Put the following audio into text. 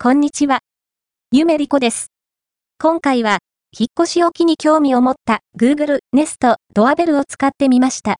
こんにちは。ゆめりこです。今回は、引っ越しを機に興味を持った Google Nest ドアベルを使ってみました。